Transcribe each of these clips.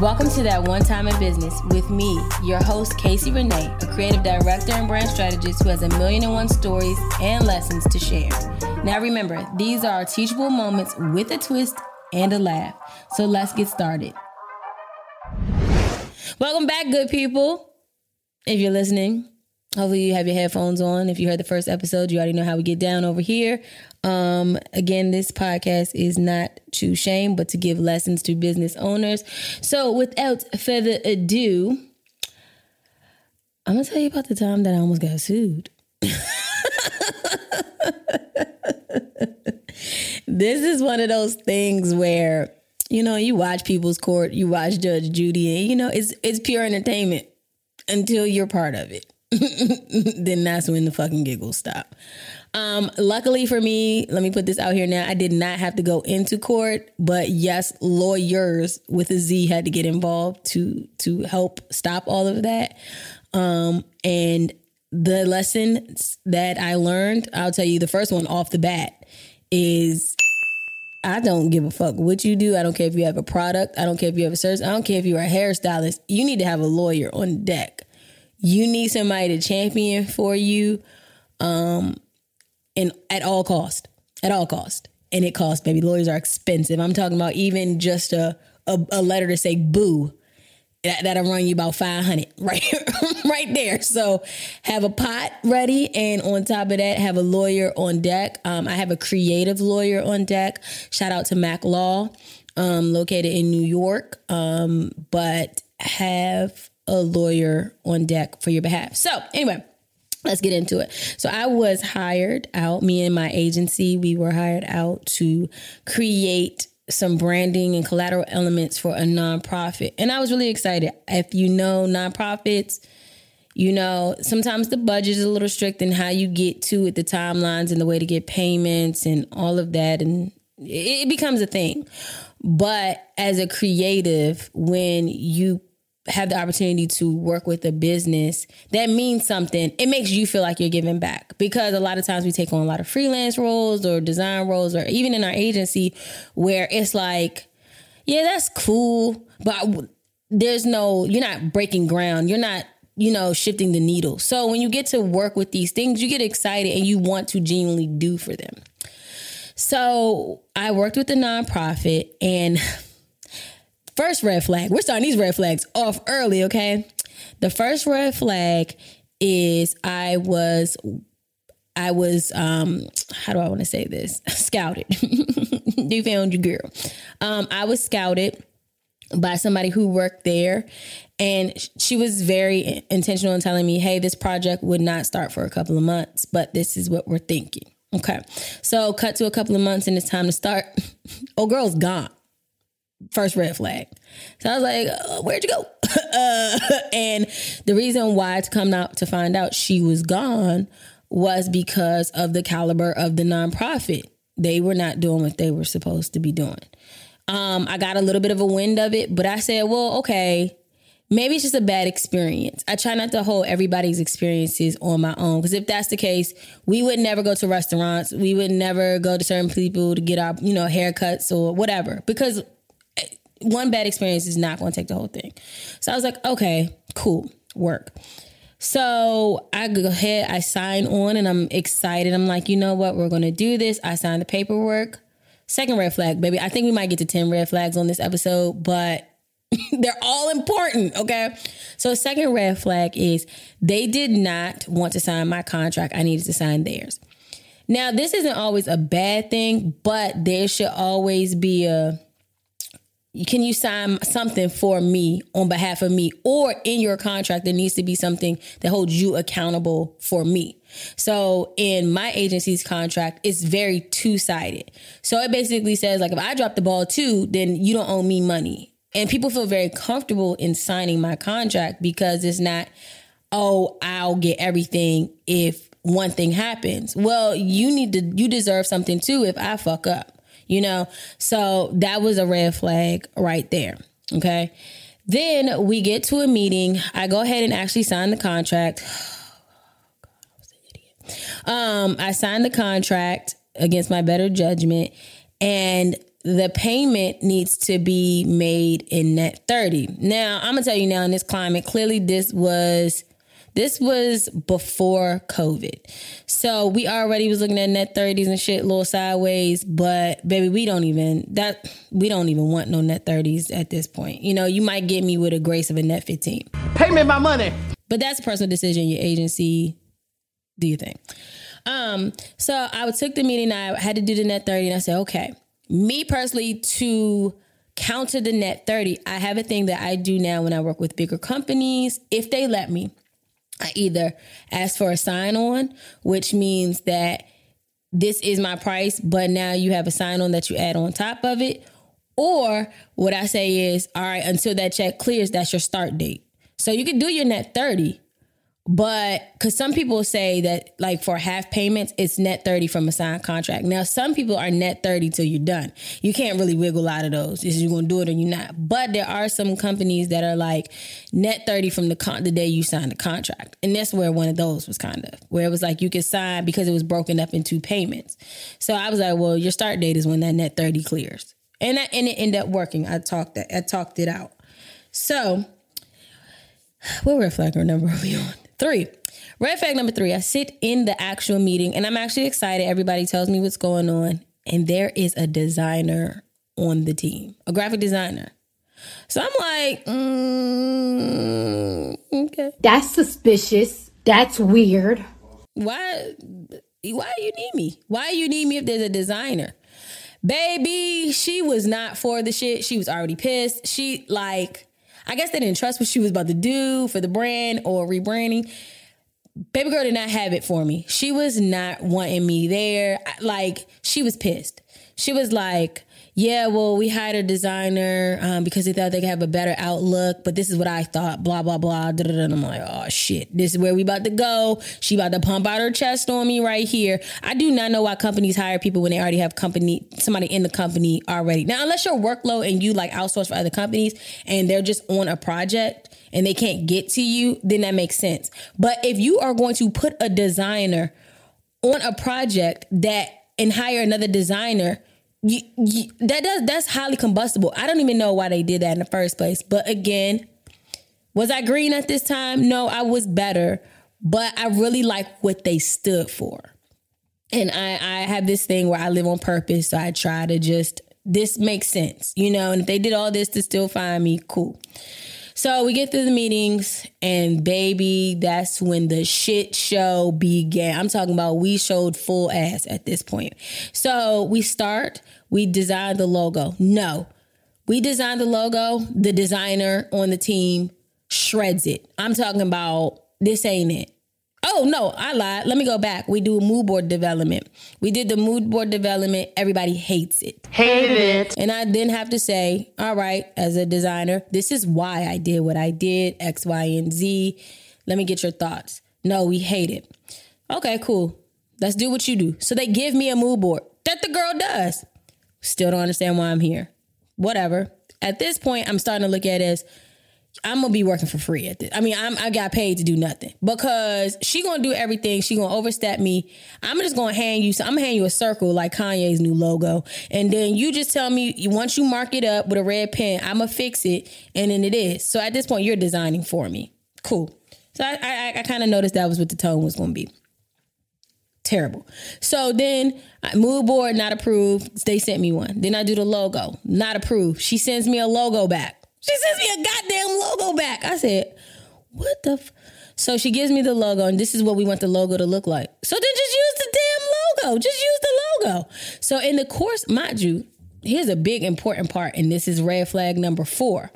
Welcome to That One Time in Business with me, your host, Casey Renae, a creative director and brand strategist who has a million and one stories and lessons to share. Now, remember, these are teachable moments with a twist and a laugh. So let's get started. Welcome back, good people. If you're listening, hopefully you have your headphones on. If you heard the first episode, you already know how we get down over here. Um, again, this podcast is not to shame, but to give lessons to business owners. So, without further ado, I'm gonna tell you about the time that I almost got sued. this is one of those things where you know you watch people's court, you watch Judge Judy, and you know it's it's pure entertainment until you're part of it. then that's when the fucking giggles stop. Um, luckily for me, let me put this out here now. I did not have to go into court, but yes, lawyers with a Z had to get involved to to help stop all of that. Um, and the lessons that I learned, I'll tell you the first one off the bat is I don't give a fuck what you do. I don't care if you have a product. I don't care if you have a service. I don't care if you're a hairstylist. You need to have a lawyer on deck. You need somebody to champion for you. Um, and at all cost, at all cost. And it costs, baby. Lawyers are expensive. I'm talking about even just a a, a letter to say boo that, that'll run you about 500 right right there so have a pot ready and on top of that have a lawyer on deck um, i have a creative lawyer on deck shout out to mac law um, located in new york um, but have a lawyer on deck for your behalf so anyway let's get into it. So I was hired out, me and my agency, we were hired out to create some branding and collateral elements for a nonprofit. And I was really excited. If you know nonprofits, you know, sometimes the budget is a little strict in how you get to it, the timelines and the way to get payments and all of that. And it becomes a thing. But as a creative, when you have the opportunity to work with a business that means something it makes you feel like you're giving back. Because a lot of times we take on a lot of freelance roles or design roles or even in our agency where it's like yeah that's cool but there's no you're not breaking ground. You're not you know shifting the needle. So when you get to work with these things you get excited and you want to genuinely do for them. So i worked with a nonprofit and First red flag. We're starting these red flags off early, okay? The first red flag is I was I was um how do I want to say this? Scouted. they found you girl. Um I was scouted by somebody who worked there and she was very intentional in telling me, "Hey, this project would not start for a couple of months, but this is what we're thinking." Okay. So, cut to a couple of months and it's time to start. oh, girl's gone first red flag. So I was like, uh, where'd you go? uh, and the reason why to come out to find out she was gone was because of the caliber of the nonprofit. They were not doing what they were supposed to be doing. Um, I got a little bit of a wind of it, but I said, well, okay, maybe it's just a bad experience. I try not to hold everybody's experiences on my own because if that's the case, we would never go to restaurants. We would never go to certain people to get our, you know, haircuts or whatever because one bad experience is not going to take the whole thing. So I was like, okay, cool, work. So I go ahead, I sign on, and I'm excited. I'm like, you know what? We're going to do this. I signed the paperwork. Second red flag, baby. I think we might get to 10 red flags on this episode, but they're all important, okay? So, second red flag is they did not want to sign my contract. I needed to sign theirs. Now, this isn't always a bad thing, but there should always be a can you sign something for me on behalf of me? Or in your contract there needs to be something that holds you accountable for me. So in my agency's contract it's very two-sided. So it basically says like if i drop the ball too then you don't owe me money. And people feel very comfortable in signing my contract because it's not oh i'll get everything if one thing happens. Well you need to you deserve something too if i fuck up you know? So that was a red flag right there. Okay. Then we get to a meeting. I go ahead and actually sign the contract. um, I signed the contract against my better judgment. And the payment needs to be made in net 30. Now, I'm gonna tell you now in this climate, clearly this was this was before COVID. So we already was looking at net 30s and shit, little sideways, but baby, we don't even that we don't even want no net 30s at this point. You know, you might get me with a grace of a net 15. Pay me my money. But that's a personal decision, your agency, do you think? Um, so I took the meeting, I had to do the net 30, and I said, okay, me personally to counter the net 30, I have a thing that I do now when I work with bigger companies, if they let me. I either ask for a sign on, which means that this is my price, but now you have a sign on that you add on top of it. Or what I say is, all right, until that check clears, that's your start date. So you can do your net 30, but because some people say that, like for half payments, it's net 30 from a signed contract. Now, some people are net 30 till you're done. You can't really wiggle out of those. Is you're gonna do it or you're not. But there are some companies that are like net 30 from the con- the day you signed the contract. And that's where one of those was kind of where it was like you could sign because it was broken up into payments. So I was like, well, your start date is when that net 30 clears. And that, and it ended up working. I talked that I talked it out. So what flag number are we on? Three. Red flag number three. I sit in the actual meeting and I'm actually excited. Everybody tells me what's going on. And there is a designer on the team, a graphic designer. So I'm like, mm, okay. That's suspicious. That's weird. Why why do you need me? Why do you need me if there's a designer? Baby, she was not for the shit. She was already pissed. She like I guess they didn't trust what she was about to do for the brand or rebranding. Baby girl did not have it for me. She was not wanting me there. Like, she was pissed. She was like, yeah, well, we hired a designer um, because they thought they could have a better outlook, but this is what I thought, blah, blah, blah. Da da And I'm like, oh, shit, this is where we about to go. She about to pump out her chest on me right here. I do not know why companies hire people when they already have company, somebody in the company already. Now, unless your workload and you like outsource for other companies and they're just on a project and they can't get to you, then that makes sense. But if you are going to put a designer on a project that and hire another designer, you, you, that does that's highly combustible. I don't even know why they did that in the first place. But again, was I green at this time? No, I was better, but I really like what they stood for. And I, I have this thing where I live on purpose, so I try to just this makes sense, you know. And if they did all this to still find me, cool. So we get through the meetings, and baby, that's when the shit show began. I'm talking about we showed full ass at this point. So we start, we design the logo. No, we designed the logo, the designer on the team shreds it. I'm talking about this ain't it. Oh no, I lied. Let me go back. We do mood board development. We did the mood board development. Everybody hates it. Hate it. And I then have to say, all right, as a designer, this is why I did what I did, X, Y, and Z. Let me get your thoughts. No, we hate it. Okay, cool. Let's do what you do. So they give me a mood board that the girl does. Still don't understand why I'm here. Whatever. At this point, I'm starting to look at it as I'm gonna be working for free at this. I mean, I'm, I got paid to do nothing because she gonna do everything. She gonna overstep me. I'm just gonna hand you. So I'm gonna hand you a circle like Kanye's new logo, and then you just tell me once you mark it up with a red pen, I'm gonna fix it, and then it is. So at this point, you're designing for me. Cool. So I I, I kind of noticed that was what the tone was gonna be. Terrible. So then mood board not approved. They sent me one. Then I do the logo not approved. She sends me a logo back. She sends me a goddamn logo back. I said, what the? F-? So she gives me the logo, and this is what we want the logo to look like. So then just use the damn logo. Just use the logo. So in the course, mind you, here's a big important part, and this is red flag number four.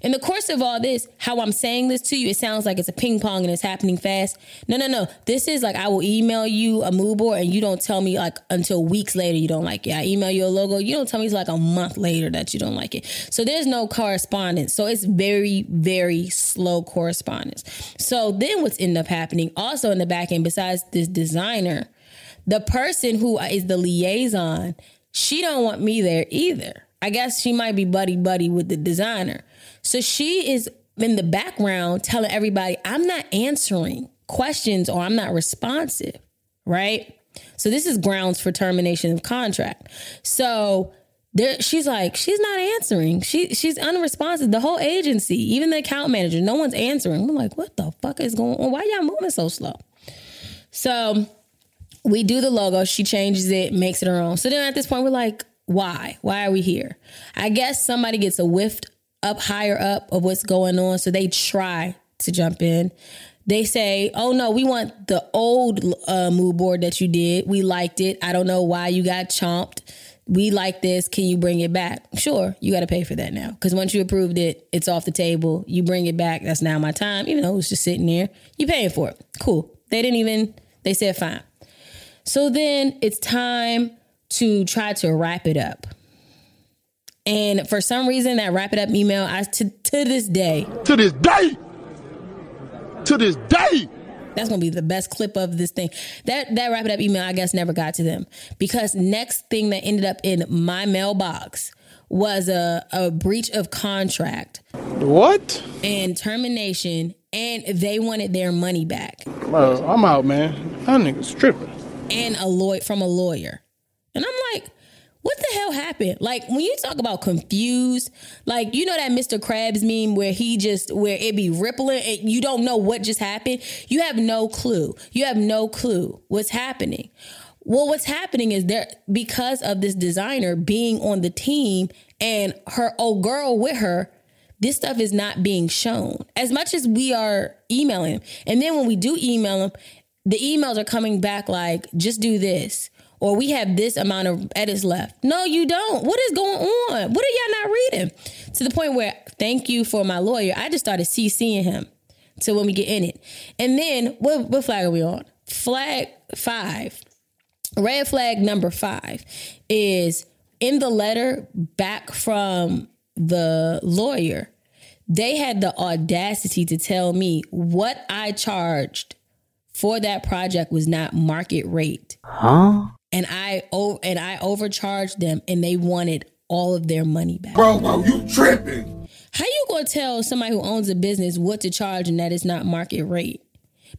In the course of all this, how I'm saying this to you, it sounds like it's a ping pong and it's happening fast. No, no, no. This is like I will email you a mood board and you don't tell me like until weeks later you don't like it. I email you a logo, you don't tell me it's like a month later that you don't like it. So there's no correspondence. So it's very, very slow correspondence. So then what's end up happening also in the back end, besides this designer, the person who is the liaison, she don't want me there either. I guess she might be buddy buddy with the designer. So she is in the background telling everybody, I'm not answering questions or I'm not responsive, right? So this is grounds for termination of contract. So There, she's like, she's not answering. She she's unresponsive. The whole agency, even the account manager, no one's answering. I'm like, what the fuck is going on? Why y'all moving so slow? So we do the logo. She changes it, makes it her own. So then at this point, we're like, why? Why are we here? I guess somebody gets a whiff up higher up of what's going on. So they try to jump in. They say, oh no, we want the old uh, mood board that you did. We liked it. I don't know why you got chomped. We like this. Can you bring it back? Sure, you got to pay for that now. Because once you approved it, it's off the table. You bring it back. That's now my time. Even though it's just sitting there, you paying for it. Cool. They didn't even, they said fine. So then it's time to try to wrap it up. And for some reason, that wrap it up email, I to, to this day, to this day, to this day. That's gonna be the best clip of this thing. That that wrap it up email, I guess, never got to them because next thing that ended up in my mailbox was a, a breach of contract. What? And termination, and they wanted their money back. Bro, I'm out, man. That nigga's tripping. And a lawyer from a lawyer. And I'm like, what the hell happened? Like when you talk about confused, like you know that Mr. Krabs meme where he just where it be rippling and you don't know what just happened. You have no clue. You have no clue what's happening. Well, what's happening is there because of this designer being on the team and her old girl with her. This stuff is not being shown as much as we are emailing. And then when we do email them, the emails are coming back like, just do this or we have this amount of edits left. No, you don't. What is going on? What are y'all not reading? To the point where, thank you for my lawyer. I just started CCing him to when we get in it. And then, what, what flag are we on? Flag five. Red flag number five is in the letter back from the lawyer. They had the audacity to tell me what I charged for that project was not market rate. Huh? And I oh and I overcharged them and they wanted all of their money back. Bro, bro, you tripping. How you gonna tell somebody who owns a business what to charge and that it's not market rate?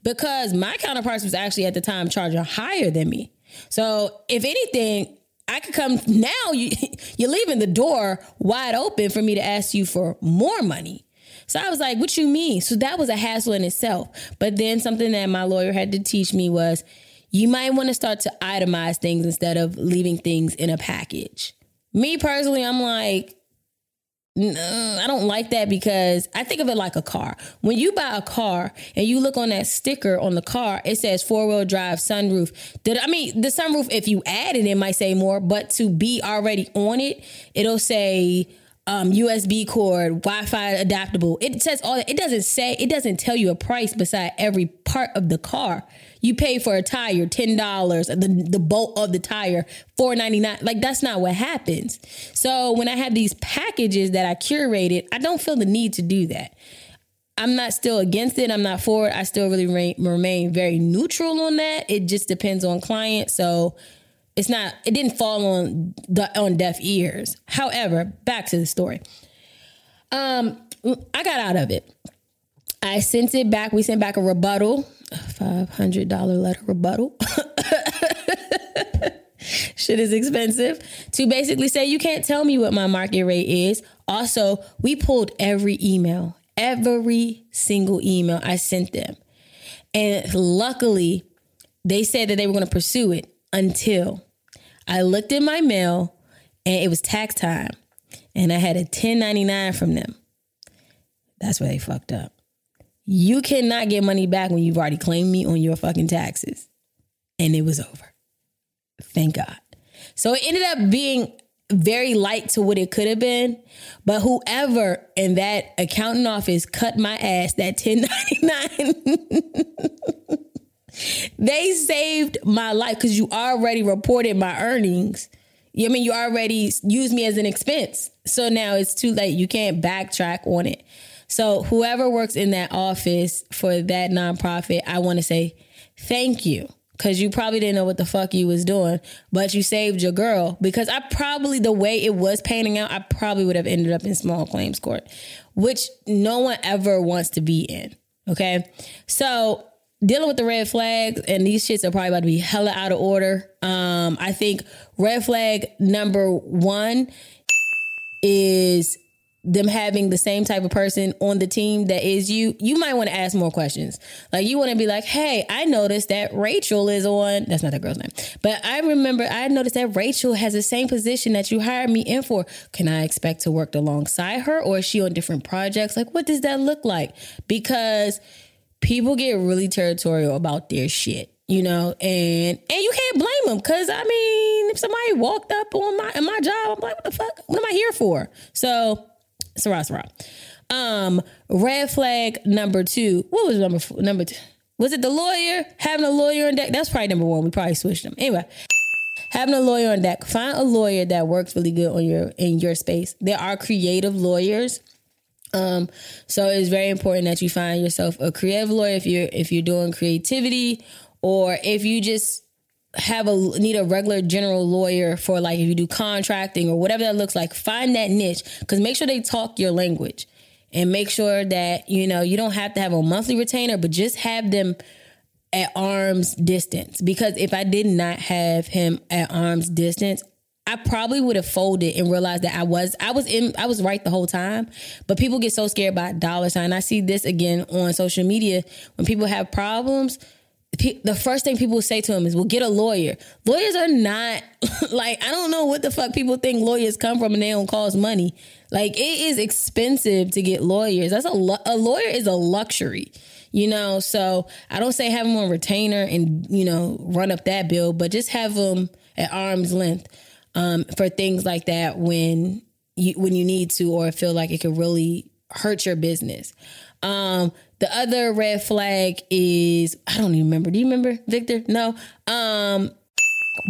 Because my counterparts was actually at the time charging higher than me. So if anything, I could come now. You you're leaving the door wide open for me to ask you for more money. So I was like, "What you mean?" So that was a hassle in itself. But then something that my lawyer had to teach me was you might want to start to itemize things instead of leaving things in a package. Me personally, I'm like, I don't like that because I think of it like a car. When you buy a car and you look on that sticker on the car, it says four wheel drive sunroof. I mean the sunroof? If you add it, it might say more, but to be already on it, it'll say um, USB cord, Wi-Fi adaptable. It says all that. It doesn't say. It doesn't tell you a price beside every part of the car. You pay for a tire ten dollars, the the bolt of the tire four ninety nine. Like that's not what happens. So when I have these packages that I curated, I don't feel the need to do that. I'm not still against it. I'm not for it. I still really remain, remain very neutral on that. It just depends on client. So it's not. It didn't fall on the on deaf ears. However, back to the story. Um, I got out of it. I sent it back. We sent back a rebuttal $500 letter rebuttal. Shit is expensive. To basically say, you can't tell me what my market rate is. Also, we pulled every email, every single email I sent them. And luckily, they said that they were going to pursue it until I looked in my mail and it was tax time. And I had a 1099 from them. That's where they fucked up. You cannot get money back when you've already claimed me on your fucking taxes. And it was over. Thank God. So it ended up being very light to what it could have been. But whoever in that accounting office cut my ass that 1099 they saved my life because you already reported my earnings. I mean, you already used me as an expense. So now it's too late. You can't backtrack on it. So whoever works in that office for that nonprofit, I want to say thank you because you probably didn't know what the fuck you was doing, but you saved your girl. Because I probably the way it was panning out, I probably would have ended up in small claims court, which no one ever wants to be in. Okay, so dealing with the red flags, and these shits are probably about to be hella out of order. Um, I think red flag number one is them having the same type of person on the team that is you, you might want to ask more questions. Like you want to be like, hey, I noticed that Rachel is on. That's not that girl's name, but I remember I noticed that Rachel has the same position that you hired me in for. Can I expect to work alongside her, or is she on different projects? Like, what does that look like? Because people get really territorial about their shit you know, and and you can't blame them because I mean, if somebody walked up on my in my job, I'm like, what the fuck? What am I here for? So Sarah, Sarah. Um, red flag number two. What was number four, number two? Was it the lawyer? Having a lawyer on deck? That's probably number one. We probably switched them. Anyway, having a lawyer on deck. Find a lawyer that works really good on your in your space. There are creative lawyers. Um, so it's very important that you find yourself a creative lawyer if you're if you're doing creativity or if you just have a need a regular general lawyer for like if you do contracting or whatever that looks like find that niche because make sure they talk your language and make sure that you know you don't have to have a monthly retainer but just have them at arm's distance because if i did not have him at arm's distance I probably would have folded and realized that I was I was in I was right the whole time. But people get so scared by dollar sign. I see this again on social media when people have problems the first thing people say to him is, "Well, get a lawyer." Lawyers are not like I don't know what the fuck people think lawyers come from, and they don't cost money. Like it is expensive to get lawyers. That's a a lawyer is a luxury, you know. So I don't say have them on retainer and you know run up that bill, but just have them at arm's length um, for things like that when you when you need to or feel like it could really hurt your business. Um, the other red flag is I don't even remember. Do you remember, Victor? No. Um,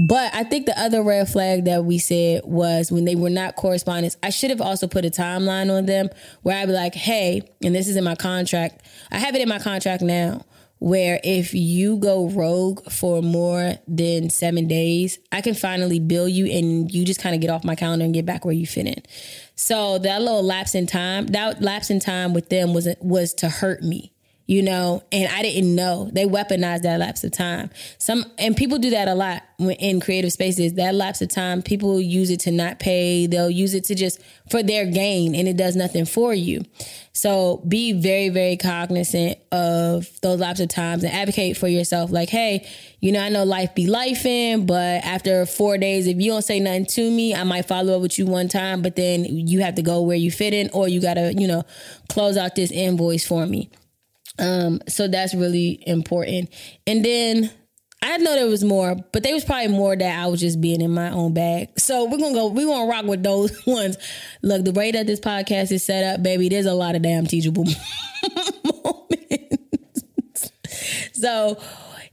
but I think the other red flag that we said was when they were not correspondents. I should have also put a timeline on them where I'd be like, hey, and this is in my contract. I have it in my contract now where if you go rogue for more than seven days, I can finally bill you and you just kind of get off my calendar and get back where you fit in. So that little lapse in time, that lapse in time with them was was to hurt me you know, and I didn't know they weaponized that lapse of time. Some and people do that a lot in creative spaces. That lapse of time, people use it to not pay. They'll use it to just for their gain, and it does nothing for you. So be very, very cognizant of those lapse of times and advocate for yourself. Like, hey, you know, I know life be life in, but after four days, if you don't say nothing to me, I might follow up with you one time, but then you have to go where you fit in, or you gotta, you know, close out this invoice for me. Um, so that's really important. And then I know there was more, but there was probably more that I was just being in my own bag. So we're gonna go, we're gonna rock with those ones. Look, the way that this podcast is set up, baby, there's a lot of damn teachable moments. so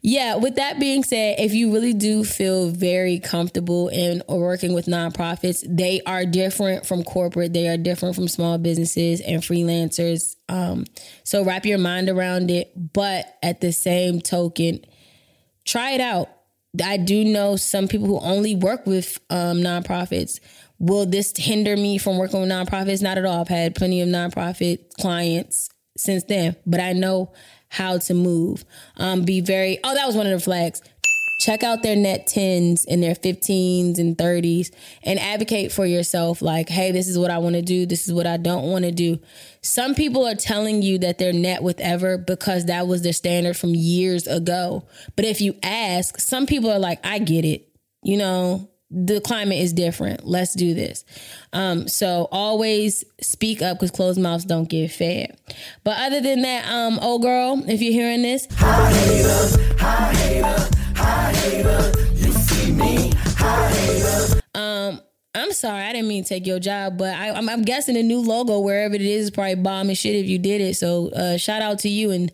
yeah, with that being said, if you really do feel very comfortable in working with nonprofits, they are different from corporate, they are different from small businesses and freelancers. Um, so wrap your mind around it. But at the same token, try it out. I do know some people who only work with um, nonprofits. Will this hinder me from working with nonprofits? Not at all. I've had plenty of nonprofit clients since then, but I know how to move. Um, be very, oh, that was one of the flags. Check out their net 10s and their 15s and 30s and advocate for yourself like, hey, this is what I want to do. This is what I don't want to do. Some people are telling you that they're net with ever because that was their standard from years ago. But if you ask, some people are like, I get it. You know, the climate is different. Let's do this. Um, so always speak up because closed mouths don't get fed. But other than that, um, old girl, if you're hearing this, hi hater, hi hater, hi hater, you see me, hi hater. Um, I'm sorry, I didn't mean to take your job, but I, am guessing the new logo, wherever it is, is probably bomb and shit if you did it. So uh, shout out to you and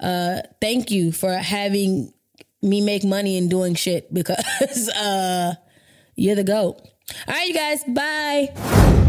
uh, thank you for having me make money and doing shit because uh, you're the GOAT. All right, you guys. Bye.